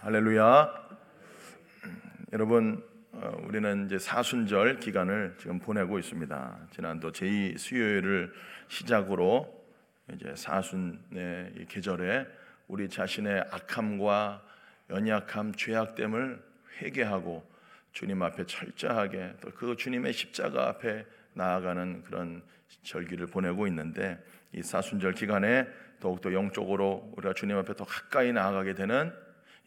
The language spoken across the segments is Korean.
할렐루야. 여러분, 어, 우리는 이제 사순절 기간을 지금 보내고 있습니다. 지난도 제2 수요일을 시작으로 이제 사순의 이 계절에 우리 자신의 악함과 연약함, 죄악됨을 회개하고 주님 앞에 철저하게 또 그 주님의 십자가 앞에 나아가는 그런 절기를 보내고 있는데 이 사순절 기간에 더욱더 영적으로 우리가 주님 앞에 더 가까이 나아가게 되는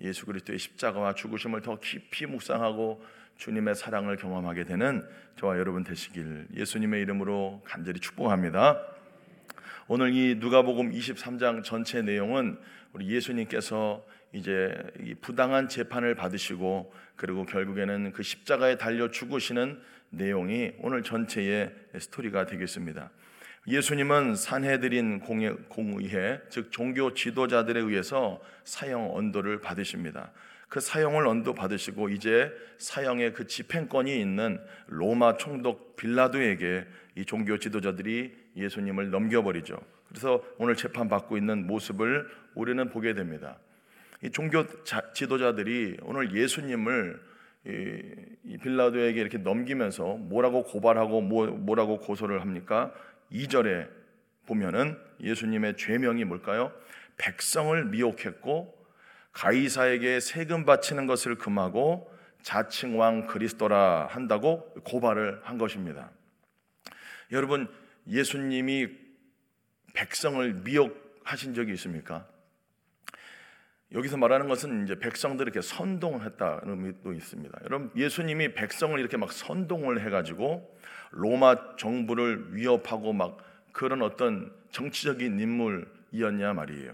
예수 그리스도의 십자가와 죽으심을 더 깊이 묵상하고 주님의 사랑을 경험하게 되는 저와 여러분 되시길 예수님의 이름으로 간절히 축복합니다. 오늘 이 누가복음 23장 전체 내용은 우리 예수님께서 이제 이 부당한 재판을 받으시고 그리고 결국에는 그 십자가에 달려 죽으시는 내용이 오늘 전체의 스토리가 되겠습니다. 예수님은 산해드린 공의회 즉 종교 지도자들에 의해서 사형 언도를 받으십니다. 그 사형을 언도 받으시고 이제 사형의 그 집행권이 있는 로마 총독 빌라도에게 이 종교 지도자들이 예수님을 넘겨버리죠. 그래서 오늘 재판 받고 있는 모습을 우리는 보게 됩니다. 이 종교 지도자들이 오늘 예수님을 이 빌라도에게 이렇게 넘기면서 뭐라고 고발하고 뭐, 뭐라고 고소를 합니까? 2절에 보면은 예수님의 죄명이 뭘까요? 백성을 미혹했고 가이사에게 세금 바치는 것을 금하고 자칭 왕 그리스도라 한다고 고발을 한 것입니다. 여러분 예수님이 백성을 미혹하신 적이 있습니까? 여기서 말하는 것은 이제 백성들을 이렇게 선동했다는 의미도 있습니다. 여러분 예수님이 백성을 이렇게 막 선동을 해가지고 로마 정부를 위협하고 막 그런 어떤 정치적인 인물이었냐 말이에요.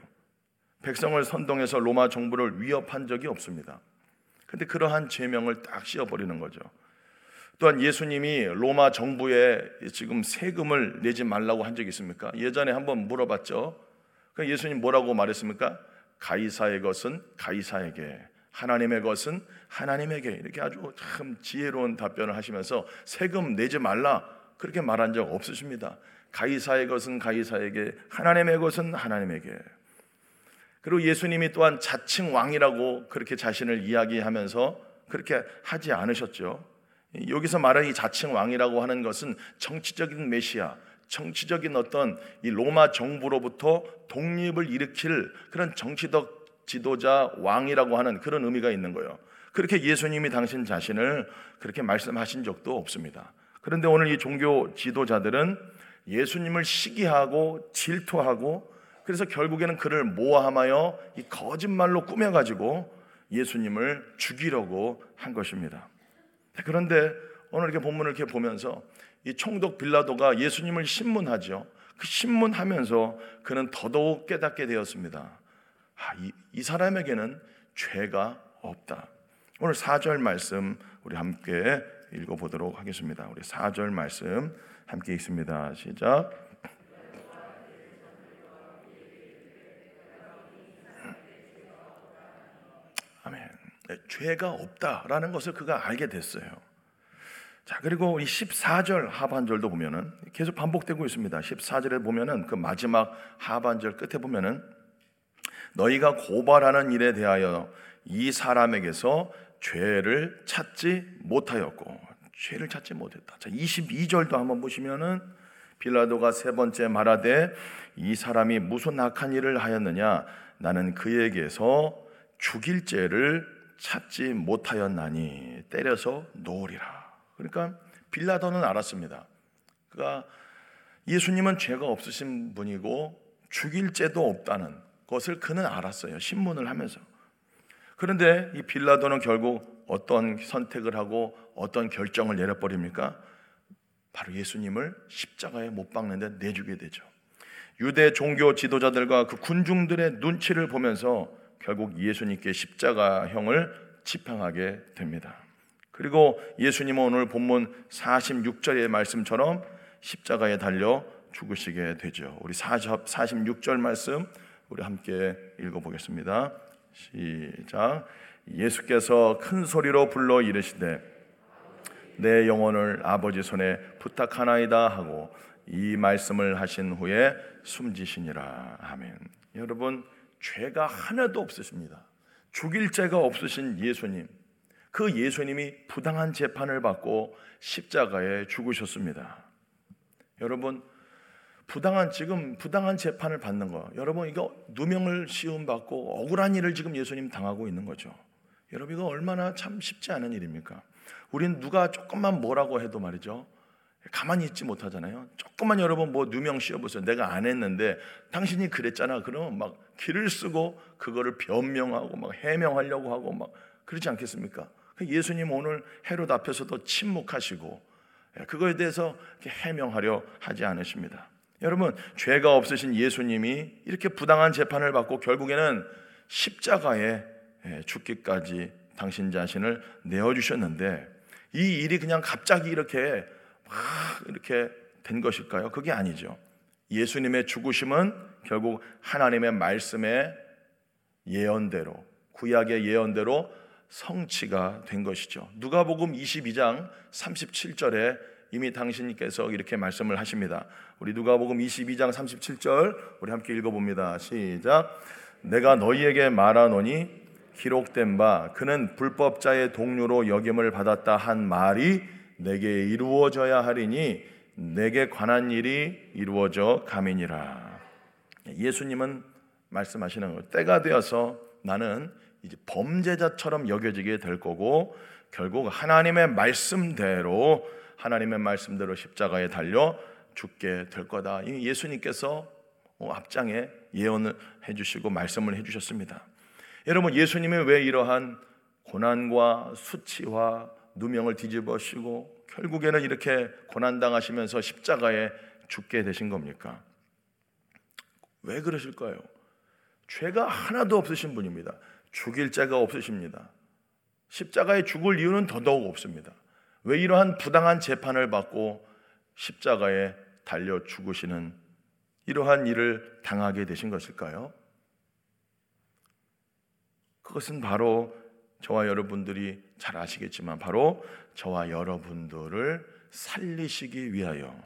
백성을 선동해서 로마 정부를 위협한 적이 없습니다. 근데 그러한 죄명을 딱 씌워버리는 거죠. 또한 예수님이 로마 정부에 지금 세금을 내지 말라고 한 적이 있습니까? 예전에 한번 물어봤죠. 그 예수님 뭐라고 말했습니까? 가이사의 것은 가이사에게, 하나님의 것은 하나님에게 이렇게 아주 참 지혜로운 답변을 하시면서 세금 내지 말라 그렇게 말한 적 없으십니다. 가이사의 것은 가이사에게 하나님의 것은 하나님에게 그리고 예수님이 또한 자칭 왕이라고 그렇게 자신을 이야기하면서 그렇게 하지 않으셨죠. 여기서 말하는 이 자칭 왕이라고 하는 것은 정치적인 메시아, 정치적인 어떤 이 로마 정부로부터 독립을 일으킬 그런 정치적 지도자 왕이라고 하는 그런 의미가 있는 거예요. 그렇게 예수님이 당신 자신을 그렇게 말씀하신 적도 없습니다. 그런데 오늘 이 종교 지도자들은 예수님을 시기하고 질투하고 그래서 결국에는 그를 모함하여 이 거짓말로 꾸며가지고 예수님을 죽이려고 한 것입니다. 그런데 오늘 이렇게 본문을 이렇게 보면서 이 총독 빌라도가 예수님을 신문하죠. 그 신문하면서 그는 더더욱 깨닫게 되었습니다. 아, 이, 이 사람에게는 죄가 없다. 오늘 4절 말씀 우리 함께 읽어보도록 하겠습니다. 우리 4절 말씀 함께 읽습니다. 시작. 아멘. 네, 죄가 없다라는 것을 그가 알게 됐어요. 자, 그리고 이 14절 하반절도 보면은 계속 반복되고 있습니다. 14절에 보면은 그 마지막 하반절 끝에 보면은 너희가 고발하는 일에 대하여 이 사람에게서 죄를 찾지 못하였고 죄를 찾지 못했다. 자, 22절도 한번 보시면은 빌라도가 세 번째 말하되 이 사람이 무슨 악한 일을 하였느냐 나는 그에게서 죽일 죄를 찾지 못하였나니 때려서 놓으리라. 그러니까 빌라도는 알았습니다. 그가 예수님은 죄가 없으신 분이고 죽일 죄도 없다는 것을 그는 알았어요. 신문을 하면서. 그런데 이 빌라도는 결국 어떤 선택을 하고 어떤 결정을 내려버립니까? 바로 예수님을 십자가에 못 박는데 내주게 되죠. 유대 종교 지도자들과 그 군중들의 눈치를 보면서 결국 예수님께 십자가형을 집행하게 됩니다. 그리고 예수님은 오늘 본문 46절의 말씀처럼 십자가에 달려 죽으시게 되죠. 우리 46절 말씀 우리 함께 읽어보겠습니다. 시작. 예수께서 큰 소리로 불러 이르시되 내 영혼을 아버지 손에 부탁하나이다 하고 이 말씀을 하신 후에 숨지시니라. 아멘. 여러분 죄가 하나도 없으십니다. 죽일 죄가 없으신 예수님, 그 예수님이 부당한 재판을 받고 십자가에 죽으셨습니다. 여러분, 부당한 지금 부당한 재판을 받는 거, 여러분 이거 누명을 씌움 받고 억울한 일을 지금 예수님 당하고 있는 거죠. 여러분 이거 얼마나 참 쉽지 않은 일입니까? 우린 누가 조금만 뭐라고 해도 말이죠. 가만히 있지 못하잖아요. 조금만 여러분 뭐 누명 씌워보세요. 내가 안 했는데 당신이 그랬잖아. 그러면 막 길을 쓰고 그거를 변명하고 막 해명하려고 하고 막 그러지 않겠습니까? 그 예수님 오늘 헤롯 앞에서도 침묵하시고 예, 그거에 대해서 해명하려 하지 않으십니다. 여러분 죄가 없으신 예수님이 이렇게 부당한 재판을 받고 결국에는 십자가에 예, 죽기까지 당신 자신을 내어 주셨는데 이 일이 그냥 갑자기 이렇게 막 이렇게 된 것일까요? 그게 아니죠. 예수님의 죽으심은 결국 하나님의 말씀의 예언대로 구약의 예언대로 성취가 된 것이죠. 누가복음 22장 37절에 이미 당신께서 이렇게 말씀을 하십니다. 우리 누가복음 22장 37절 우리 함께 읽어 봅니다. 시작. 내가 너희에게 말하노니 기록된 바 그는 불법자의 동료로 여김을 받았다 한 말이 내게 이루어져야 하리니 내게 관한 일이 이루어져 가민이라. 예수님은 말씀하시는 거 때가 되어서 나는 이제 범죄자처럼 여겨지게 될 거고 결국 하나님의 말씀대로 하나님의 말씀대로 십자가에 달려 죽게 될 거다. 예수님께서 앞장에 예언을 해주시고 말씀을 해주셨습니다. 여러분 예수님이 왜 이러한 고난과 수치와 누명을 뒤집어시고 결국에는 이렇게 고난 당하시면서 십자가에 죽게 되신 겁니까? 왜 그러실까요? 죄가 하나도 없으신 분입니다. 죽일 죄가 없으십니다. 십자가에 죽을 이유는 더더욱 없습니다. 왜 이러한 부당한 재판을 받고 십자가에 달려 죽으시는 이러한 일을 당하게 되신 것일까요? 그것은 바로 저와 여러분들이 잘 아시겠지만 바로 저와 여러분들을 살리시기 위하여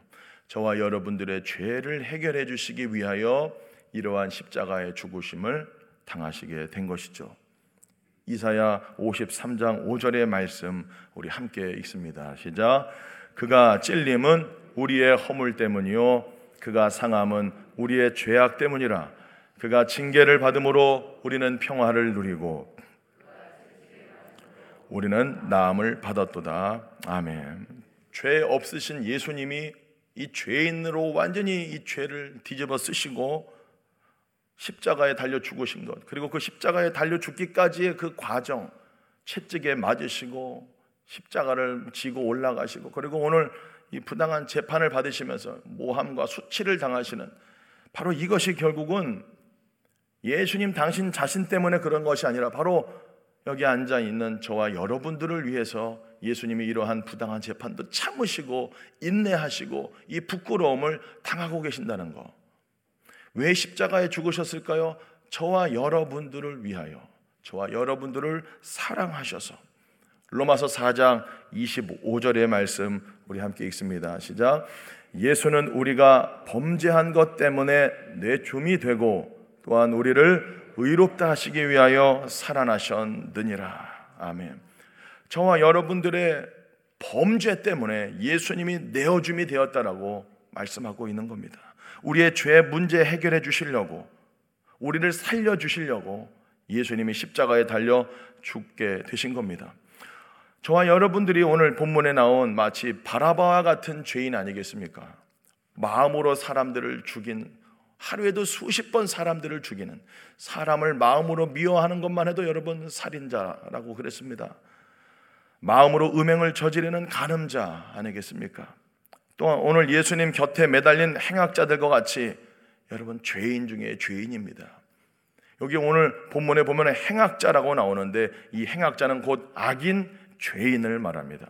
저와 여러분들의 죄를 해결해 주시기 위하여 이러한 십자가의 죽으심을 당하시게 된 것이죠. 이사야 53장 5절의 말씀 우리 함께 읽습니다. 시작. 그가 찔림은 우리의 허물 때문이요 그가 상함은 우리의 죄악 때문이라 그가 징계를 받음으로 우리는 평화를 누리고 우리는 나음을 받았도다. 아멘. 죄 없으신 예수님이 이 죄인으로 완전히 이 죄를 뒤집어 쓰시고 십자가에 달려 죽으신 것, 그리고 그 십자가에 달려 죽기까지의 그 과정, 채찍에 맞으시고 십자가를 지고 올라가시고, 그리고 오늘 이 부당한 재판을 받으시면서 모함과 수치를 당하시는 바로 이것이 결국은 예수님 당신 자신 때문에 그런 것이 아니라 바로 여기 앉아 있는 저와 여러분들을 위해서 예수님이 이러한 부당한 재판도 참으시고 인내하시고 이 부끄러움을 당하고 계신다는 거. 왜 십자가에 죽으셨을까요? 저와 여러분들을 위하여, 저와 여러분들을 사랑하셔서. 로마서 4장 25절의 말씀 우리 함께 읽습니다. 시작. 예수는 우리가 범죄한 것 때문에 내 줌이 되고 또한 우리를 의롭다 하시기 위하여 살아나셨느니라. 아멘. 저와 여러분들의 범죄 때문에 예수님이 내어줌이 되었다라고 말씀하고 있는 겁니다. 우리의 죄 문제 해결해 주시려고 우리를 살려 주시려고 예수님이 십자가에 달려 죽게 되신 겁니다. 저와 여러분들이 오늘 본문에 나온 마치 바라바와 같은 죄인 아니겠습니까? 마음으로 사람들을 죽인 하루에도 수십 번 사람들을 죽이는 사람을 마음으로 미워하는 것만 해도 여러분 살인자라고 그랬습니다. 마음으로 음행을 저지르는 간음자 아니겠습니까? 또한 오늘 예수님 곁에 매달린 행악자들과 같이 여러분 죄인 중에 죄인입니다. 여기 오늘 본문에 보면 행악자라고 나오는데 이 행악자는 곧 악인 죄인을 말합니다.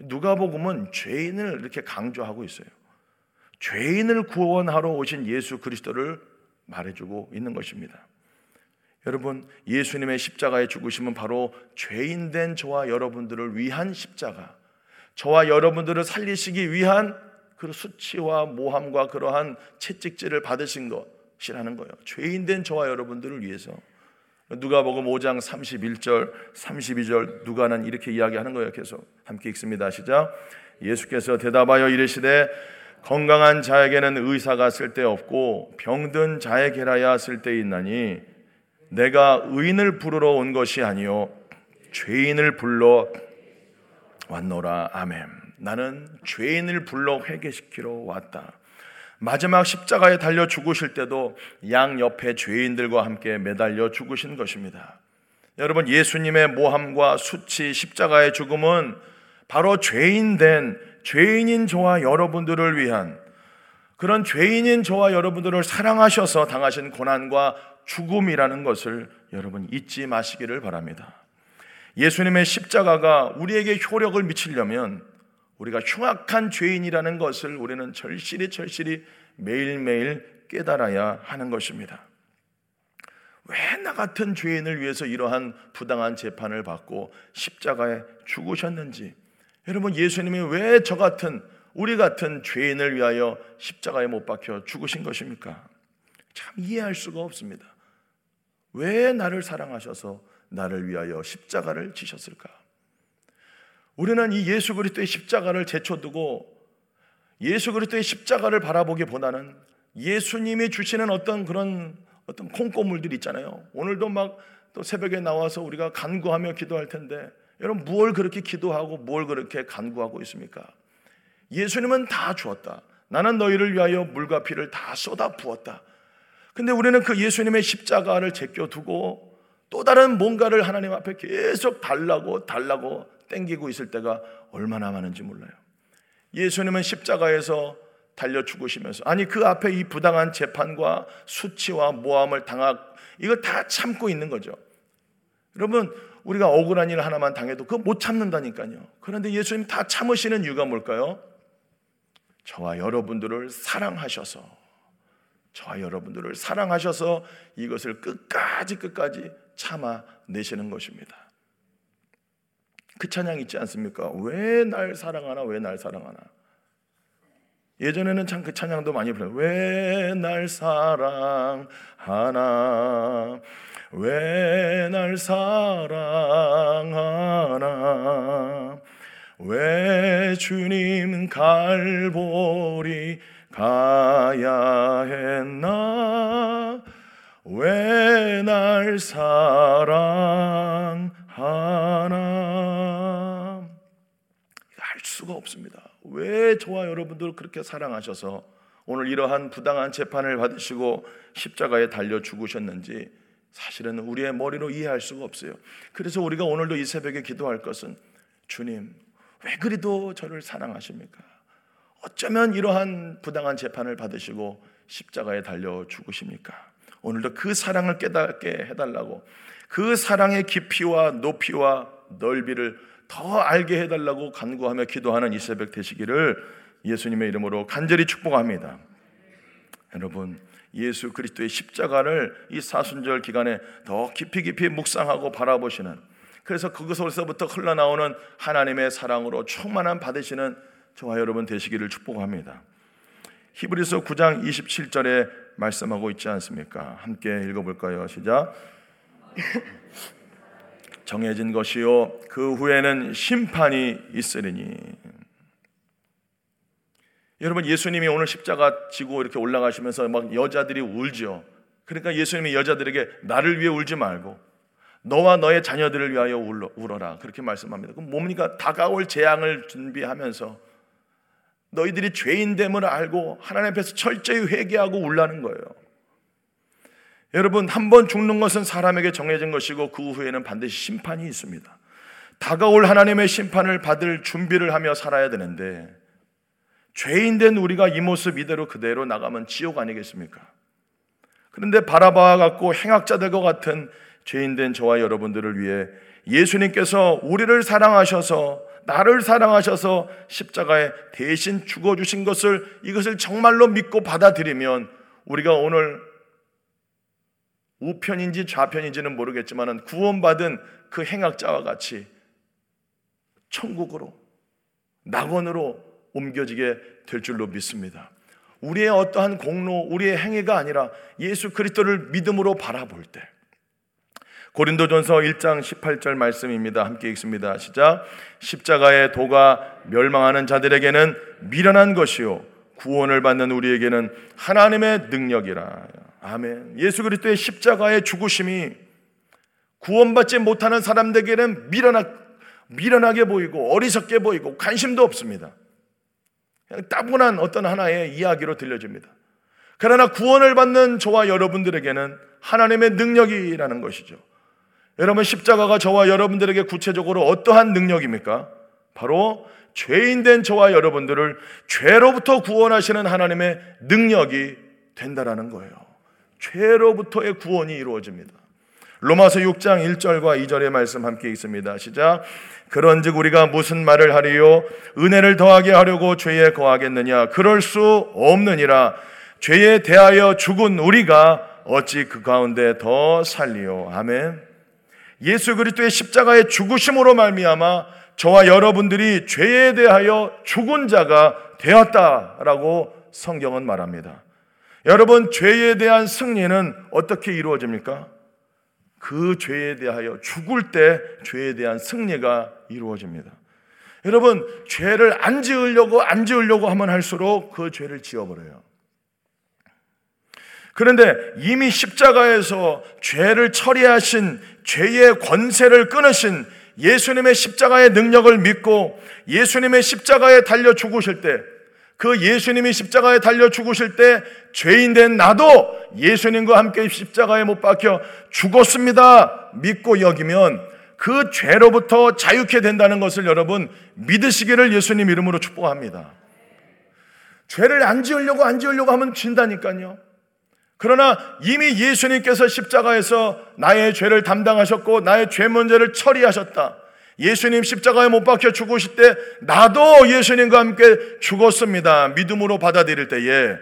누가복음은 죄인을 이렇게 강조하고 있어요. 죄인을 구원하러 오신 예수 그리스도를 말해주고 있는 것입니다. 여러분, 예수님의 십자가의 죽으심은 바로 죄인된 저와 여러분들을 위한 십자가, 저와 여러분들을 살리시기 위한 그 수치와 모함과 그러한 채찍질을 받으신 것이라는 거예요. 죄인된 저와 여러분들을 위해서. 누가복음 5장 31절, 32절 누가는 이렇게 이야기하는 거예요. 계속 함께 읽습니다. 시작. 예수께서 대답하여 이르시되 건강한 자에게는 의사가 쓸데 없고 병든 자에게라야 쓸데 있나니 내가 의인을 부르러 온 것이 아니요 죄인을 불러 왔노라. 아멘. 나는 죄인을 불러 회개시키러 왔다. 마지막 십자가에 달려 죽으실 때도 양 옆에 죄인들과 함께 매달려 죽으신 것입니다. 여러분, 예수님의 모함과 수치, 십자가의 죽음은 바로 죄인된 죄인인 저와 여러분들을 위한 그런 죄인인 저와 여러분들을 사랑하셔서 당하신 고난과 죽음이라는 것을 여러분 잊지 마시기를 바랍니다. 예수님의 십자가가 우리에게 효력을 미치려면 우리가 흉악한 죄인이라는 것을 우리는 절실히 절실히 매일매일 깨달아야 하는 것입니다. 왜 나 같은 죄인을 위해서 이러한 부당한 재판을 받고 십자가에 죽으셨는지 여러분 예수님이 왜 저 같은 우리 같은 죄인을 위하여 십자가에 못 박혀 죽으신 것입니까? 참 이해할 수가 없습니다. 왜 나를 사랑하셔서 나를 위하여 십자가를 지셨을까? 우리는 이 예수 그리스도의 십자가를 제쳐두고 예수 그리스도의 십자가를 바라보기보다는 예수님이 주시는 어떤 그런 어떤 콩고물들 있잖아요. 오늘도 막 또 새벽에 나와서 우리가 간구하며 기도할 텐데 여러분 무엇 그렇게 기도하고 뭘 그렇게 간구하고 있습니까? 예수님은 다 주었다. 나는 너희를 위하여 물과 피를 다 쏟아 부었다. 근데 우리는 그 예수님의 십자가를 제껴두고 또 다른 뭔가를 하나님 앞에 계속 달라고 달라고 땡기고 있을 때가 얼마나 많은지 몰라요. 예수님은 십자가에서 달려 죽으시면서 아니 그 앞에 이 부당한 재판과 수치와 모함을 당하 이거 다 참고 있는 거죠. 여러분 우리가 억울한 일 하나만 당해도 그거 못 참는다니까요. 그런데 예수님 다 참으시는 이유가 뭘까요? 저와 여러분들을 사랑하셔서 저와 여러분들을 사랑하셔서 이것을 끝까지 끝까지 참아 내시는 것입니다. 그 찬양 있지 않습니까? 왜 날 사랑하나? 왜 날 사랑하나? 예전에는 참 그 찬양도 많이 불러요. 왜 날 사랑하나? 왜 날 사랑하나? 왜 주님 갈보리 가야 했나? 왜 날 사랑하나? 알 수가 없습니다. 왜 저와 여러분들 그렇게 사랑하셔서 오늘 이러한 부당한 재판을 받으시고 십자가에 달려 죽으셨는지 사실은 우리의 머리로 이해할 수가 없어요. 그래서 우리가 오늘도 이 새벽에 기도할 것은 주님, 왜 그리도 저를 사랑하십니까? 어쩌면 이러한 부당한 재판을 받으시고 십자가에 달려 죽으십니까? 오늘도 그 사랑을 깨닫게 해달라고 그 사랑의 깊이와 높이와 넓이를 더 알게 해달라고 간구하며 기도하는 이 새벽 되시기를 예수님의 이름으로 간절히 축복합니다. 여러분, 예수 그리스도의 십자가를 이 사순절 기간에 더 깊이 깊이 묵상하고 바라보시는 그래서 그것으로부터 흘러나오는 하나님의 사랑으로 충만한 받으시는 저와 여러분 되시기를 축복합니다. 히브리서 9장 27절에 말씀하고 있지 않습니까? 함께 읽어볼까요? 시작. 정해진 것이요 그 후에는 심판이 있으리니 여러분 예수님이 오늘 십자가 지고 이렇게 올라가시면서 막 여자들이 울죠. 그러니까 예수님이 여자들에게 나를 위해 울지 말고 너와 너의 자녀들을 위하여 울어라 그렇게 말씀합니다. 그럼 뭡니까? 다가올 재앙을 준비하면서 너희들이 죄인됨을 알고 하나님 앞에서 철저히 회개하고 울라는 거예요. 여러분 한 번 죽는 것은 사람에게 정해진 것이고 그 후에는 반드시 심판이 있습니다. 다가올 하나님의 심판을 받을 준비를 하며 살아야 되는데 죄인된 우리가 이 모습 이대로 그대로 나가면 지옥 아니겠습니까? 그런데 바라바와 같고 행악자들과 같은 죄인된 저와 여러분들을 위해 예수님께서 우리를 사랑하셔서 나를 사랑하셔서 십자가에 대신 죽어주신 것을 이것을 정말로 믿고 받아들이면 우리가 오늘 우편인지 좌편인지는 모르겠지만 구원받은 그 행악자와 같이 천국으로 낙원으로 옮겨지게 될 줄로 믿습니다. 우리의 어떠한 공로, 우리의 행위가 아니라 예수 그리스도를 믿음으로 바라볼 때 고린도전서 1장 18절 말씀입니다. 함께 읽습니다. 시작. 십자가의 도가 멸망하는 자들에게는 미련한 것이요 구원을 받는 우리에게는 하나님의 능력이라. 아멘. 예수 그리스도의 십자가의 죽으심이 구원받지 못하는 사람들에게는 미련하, 미련하게 보이고 어리석게 보이고 관심도 없습니다. 그냥 따분한 어떤 하나의 이야기로 들려집니다. 그러나 구원을 받는 저와 여러분들에게는 하나님의 능력이라는 것이죠. 여러분 십자가가 저와 여러분들에게 구체적으로 어떠한 능력입니까? 바로 죄인 된 저와 여러분들을 죄로부터 구원하시는 하나님의 능력이 된다라는 거예요. 죄로부터의 구원이 이루어집니다. 로마서 6장 1절과 2절의 말씀 함께 있습니다. 시작. 그런즉 우리가 무슨 말을 하리요? 은혜를 더하게 하려고 죄에 거하겠느냐? 그럴 수 없느니라. 죄에 대하여 죽은 우리가 어찌 그 가운데 더 살리요? 아멘. 예수 그리스도의 십자가의 죽으심으로 말미암아 저와 여러분들이 죄에 대하여 죽은 자가 되었다라고 성경은 말합니다. 여러분 죄에 대한 승리는 어떻게 이루어집니까? 그 죄에 대하여 죽을 때 죄에 대한 승리가 이루어집니다. 여러분 죄를 안 지으려고 안 지으려고 하면 할수록 그 죄를 지어버려요. 그런데 이미 십자가에서 죄를 처리하신 죄의 권세를 끊으신 예수님의 십자가의 능력을 믿고 예수님의 십자가에 달려 죽으실 때, 그 예수님이 십자가에 달려 죽으실 때 죄인 된 나도 예수님과 함께 십자가에 못 박혀 죽었습니다. 믿고 여기면 그 죄로부터 자유케 된다는 것을 여러분 믿으시기를 예수님 이름으로 축복합니다. 죄를 안 지으려고 안 지으려고 하면 진다니까요. 그러나 이미 예수님께서 십자가에서 나의 죄를 담당하셨고 나의 죄 문제를 처리하셨다. 예수님 십자가에 못 박혀 죽으실 때 나도 예수님과 함께 죽었습니다. 믿음으로 받아들일 때에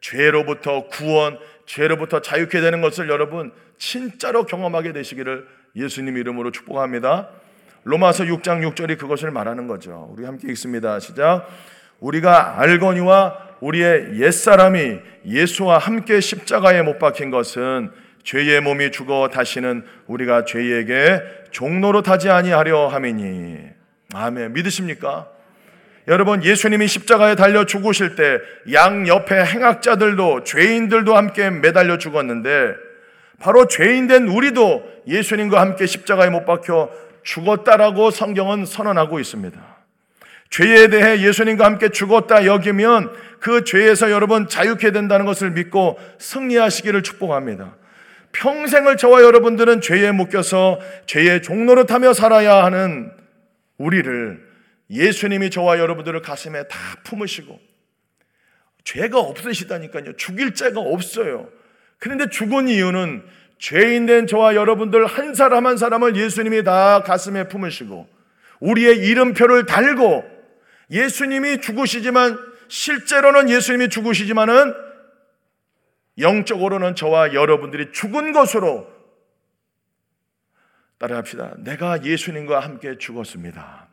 죄로부터 구원, 죄로부터 자유케 되는 것을 여러분 진짜로 경험하게 되시기를 예수님 이름으로 축복합니다. 로마서 6장 6절이 그것을 말하는 거죠. 우리 함께 읽습니다. 시작. 우리가 알거니와 우리의 옛사람이 예수와 함께 십자가에 못 박힌 것은 죄의 몸이 죽어 다시는 우리가 죄에게 종로로 타지 아니하려 함이니. 아멘. 믿으십니까? 여러분, 예수님이 십자가에 달려 죽으실 때 양 옆에 행악자들도 죄인들도 함께 매달려 죽었는데 바로 죄인 된 우리도 예수님과 함께 십자가에 못 박혀 죽었다라고 성경은 선언하고 있습니다. 죄에 대해 예수님과 함께 죽었다 여기면 그 죄에서 여러분 자유케 된다는 것을 믿고 승리하시기를 축복합니다. 평생을 저와 여러분들은 죄에 묶여서 죄의 종로를 타며 살아야 하는 우리를 예수님이 저와 여러분들을 가슴에 다 품으시고 죄가 없으시다니까요. 죽일 자가 없어요. 그런데 죽은 이유는 죄인 된 저와 여러분들 한 사람 한 사람을 예수님이 다 가슴에 품으시고 우리의 이름표를 달고 예수님이 죽으시지만 실제로는 예수님이 죽으시지만은 영적으로는 저와 여러분들이 죽은 것으로 따라합시다. 내가 예수님과 함께 죽었습니다.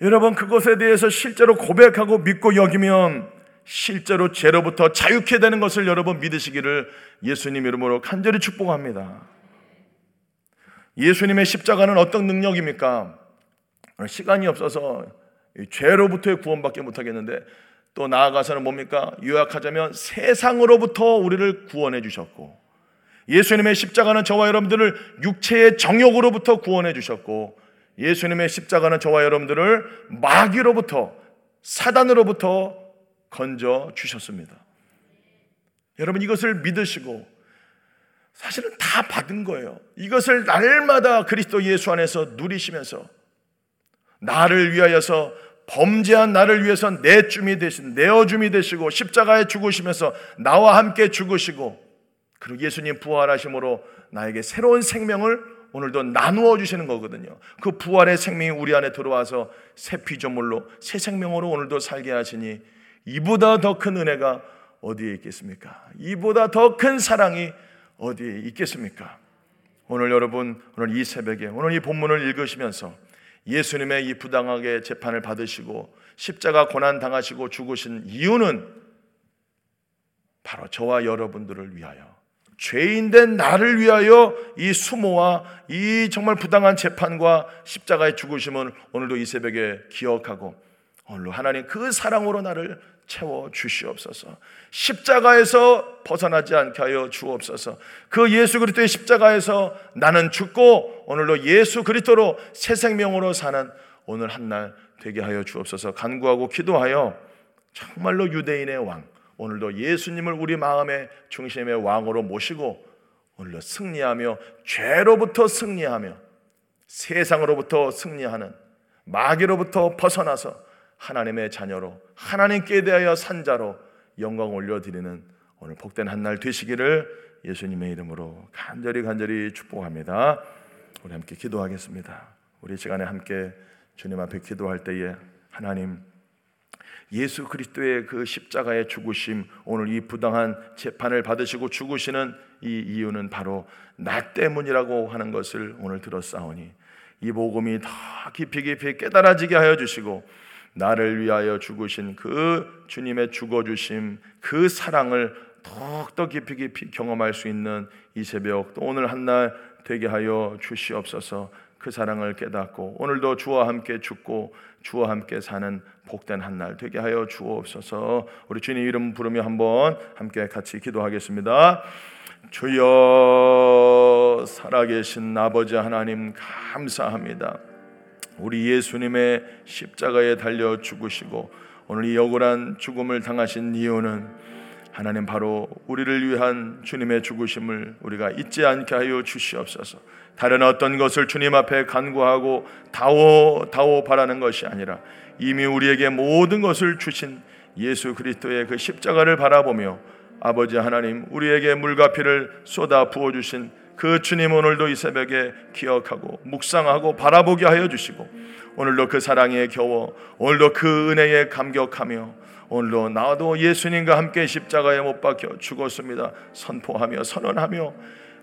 여러분 그것에 대해서 실제로 고백하고 믿고 여기면 실제로 죄로부터 자유케 되는 것을 여러분 믿으시기를 예수님 이름으로 간절히 축복합니다. 예수님의 십자가는 어떤 능력입니까? 시간이 없어서 죄로부터의 구원밖에 못하겠는데 또 나아가서는 뭡니까? 요약하자면 세상으로부터 우리를 구원해 주셨고 예수님의 십자가는 저와 여러분들을 육체의 정욕으로부터 구원해 주셨고 예수님의 십자가는 저와 여러분들을 마귀로부터 사단으로부터 건져 주셨습니다. 여러분 이것을 믿으시고 사실은 다 받은 거예요. 이것을 날마다 그리스도 예수 안에서 누리시면서 나를 위하여서 범죄한 나를 위해서 내 줌이 되신 내어 줌이 되시고 십자가에 죽으시면서 나와 함께 죽으시고 그리고 예수님 부활하심으로 나에게 새로운 생명을 오늘도 나누어 주시는 거거든요. 그 부활의 생명이 우리 안에 들어와서 새 피조물로 새 생명으로 오늘도 살게 하시니 이보다 더 큰 은혜가 어디에 있겠습니까? 이보다 더 큰 사랑이 어디에 있겠습니까? 오늘 여러분 오늘 이 새벽에 오늘 이 본문을 읽으시면서 예수님의 이 부당하게 재판을 받으시고 십자가 고난 당하시고 죽으신 이유는 바로 저와 여러분들을 위하여 죄인된 나를 위하여 이 수모와 이 정말 부당한 재판과 십자가의 죽으심을 오늘도 이 새벽에 기억하고 오늘도 하나님 그 사랑으로 나를 채워 주시옵소서. 십자가에서 벗어나지 않게 하여 주옵소서. 그 예수 그리스도의 십자가에서 나는 죽고 오늘도 예수 그리스도로 새 생명으로 사는 오늘 한 날 되게 하여 주옵소서. 간구하고 기도하여 정말로 유대인의 왕 오늘도 예수님을 우리 마음의 중심의 왕으로 모시고 오늘도 승리하며 죄로부터 승리하며 세상으로부터 승리하는 마귀로부터 벗어나서 하나님의 자녀로 하나님께 대하여 산 자로 영광 올려드리는 오늘 복된 한 날 되시기를 예수님의 이름으로 간절히 간절히 축복합니다. 우리 함께 기도하겠습니다. 우리 시간에 함께 주님 앞에 기도할 때에 하나님 예수 그리스도의 그 십자가의 죽으심 오늘 이 부당한 재판을 받으시고 죽으시는 이 이유는 바로 나 때문이라고 하는 것을 오늘 들었사오니 이 복음이 더 깊이 깊이 깨달아지게 하여 주시고 나를 위하여 죽으신 그 주님의 죽어주심 그 사랑을 더욱더 깊이 깊이 경험할 수 있는 이 새벽 또 오늘 한 날 되게 하여 주시옵소서 그 사랑을 깨닫고 오늘도 주와 함께 죽고 주와 함께 사는 복된 한 날 되게 하여 주옵소서. 우리 주님 이름 부르며 한번 함께 같이 기도하겠습니다. 주여 살아계신 아버지 하나님 감사합니다. 우리 예수님의 십자가에 달려 죽으시고 오늘 이 억울한 죽음을 당하신 이유는 하나님 바로 우리를 위한 주님의 죽으심을 우리가 잊지 않게 하여 주시옵소서. 다른 어떤 것을 주님 앞에 간구하고 다오 다오 바라는 것이 아니라 이미 우리에게 모든 것을 주신 예수 그리스도의 그 십자가를 바라보며 아버지 하나님 우리에게 물과 피를 쏟아 부어 주신 그 주님 오늘도 이 새벽에 기억하고 묵상하고 바라보게 하여 주시고 오늘도 그 사랑에 겨워 오늘도 그 은혜에 감격하며 오늘도 나도 예수님과 함께 십자가에 못 박혀 죽었습니다. 선포하며 선언하며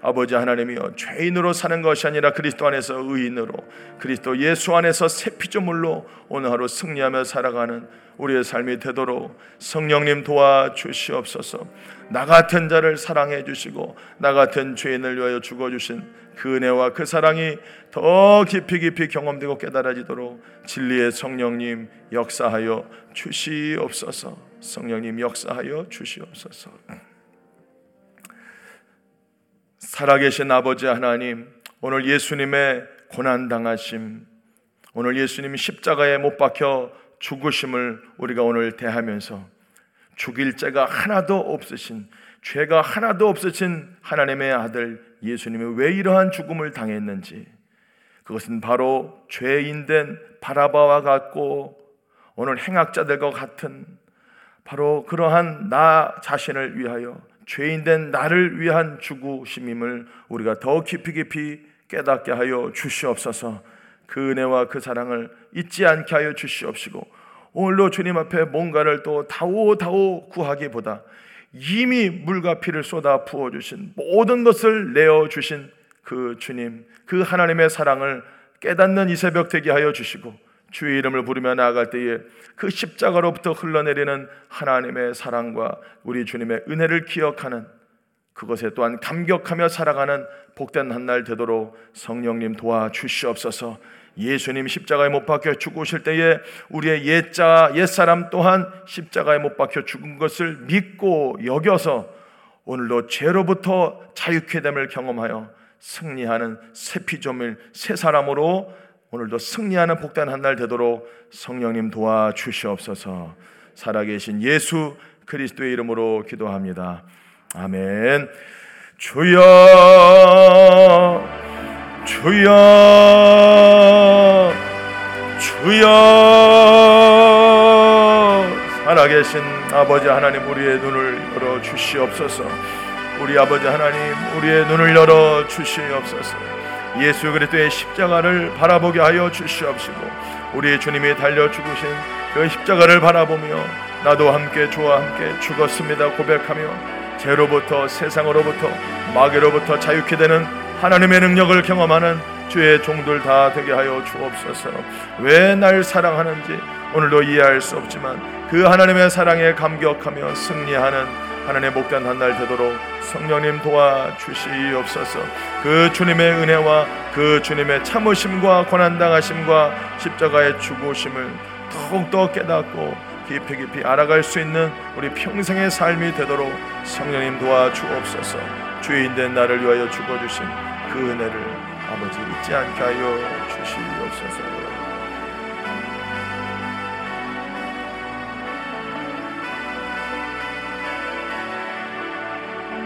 아버지 하나님이여 죄인으로 사는 것이 아니라 그리스도 안에서 의인으로 그리스도 예수 안에서 새 피조물로 오늘 하루 승리하며 살아가는 우리의 삶이 되도록 성령님 도와 주시옵소서. 나 같은 자를 사랑해 주시고 나 같은 죄인을 위하여 죽어 주신 그 은혜와 그 사랑이 더 깊이 깊이 경험되고 깨달아지도록 진리의 성령님 역사하여 주시옵소서. 성령님 역사하여 주시옵소서. 살아계신 아버지 하나님, 오늘 예수님의 고난당하심, 오늘 예수님이 십자가에 못 박혀 죽으심을 우리가 오늘 대하면서 죽일 죄가 하나도 없으신, 죄가 하나도 없으신 하나님의 아들 예수님이 왜 이러한 죽음을 당했는지, 그것은 바로 죄인된 바라바와 같고 오늘 행악자들과 같은 바로 그러한 나 자신을 위하여 죄인된 나를 위한 죽으심임을 우리가 더 깊이 깊이 깨닫게 하여 주시옵소서. 그 은혜와 그 사랑을 잊지 않게 하여 주시옵시고 오늘도 주님 앞에 뭔가를 또 다오다오 구하기보다 이미 물과 피를 쏟아 부어 주신 모든 것을 내어 주신 그 주님, 그 하나님의 사랑을 깨닫는 이 새벽 되게 하여 주시고 주의 이름을 부르며 나아갈 때에 그 십자가로부터 흘러내리는 하나님의 사랑과 우리 주님의 은혜를 기억하는 그것에 또한 감격하며 살아가는 복된 한 날 되도록 성령님 도와 주시옵소서. 예수님 십자가에 못 박혀 죽으실 때에 우리의 옛자 옛사람 또한 십자가에 못 박혀 죽은 것을 믿고 여겨서 오늘도 죄로부터 자유케 됨을 경험하여 승리하는 새 피조물 새 사람으로 오늘도 승리하는 복된 한 날 되도록 성령님 도와 주시옵소서. 살아계신 예수 그리스도의 이름으로 기도합니다. 아멘. 주여, 주여, 주여, 살아계신 아버지 하나님 우리의 눈을 열어 주시옵소서. 우리 아버지 하나님 우리의 눈을 열어 주시옵소서. 예수 그리스도의 십자가를 바라보게 하여 주시옵시고 우리 주님이 달려 죽으신 그 십자가를 바라보며 나도 함께 주와 함께 죽었습니다 고백하며 죄로부터 세상으로부터 마귀로부터 자유케 되는 하나님의 능력을 경험하는 주의 종들 다 되게 하여 주옵소서. 왜 날 사랑하는지 오늘도 이해할 수 없지만 그 하나님의 사랑에 감격하며 승리하는 하나님의 목단 한 날 되도록 성령님 도와 주시옵소서. 그 주님의 은혜와 그 주님의 참으심과 고난 당하심과 십자가의 죽으심을 더욱더 깨닫고 깊이 깊이 알아갈 수 있는 우리 평생의 삶이 되도록 성령님 도와 주옵소서. 주인 된 나를 위하여 죽어 주신 그 은혜를 아버지 잊지 않게 하여.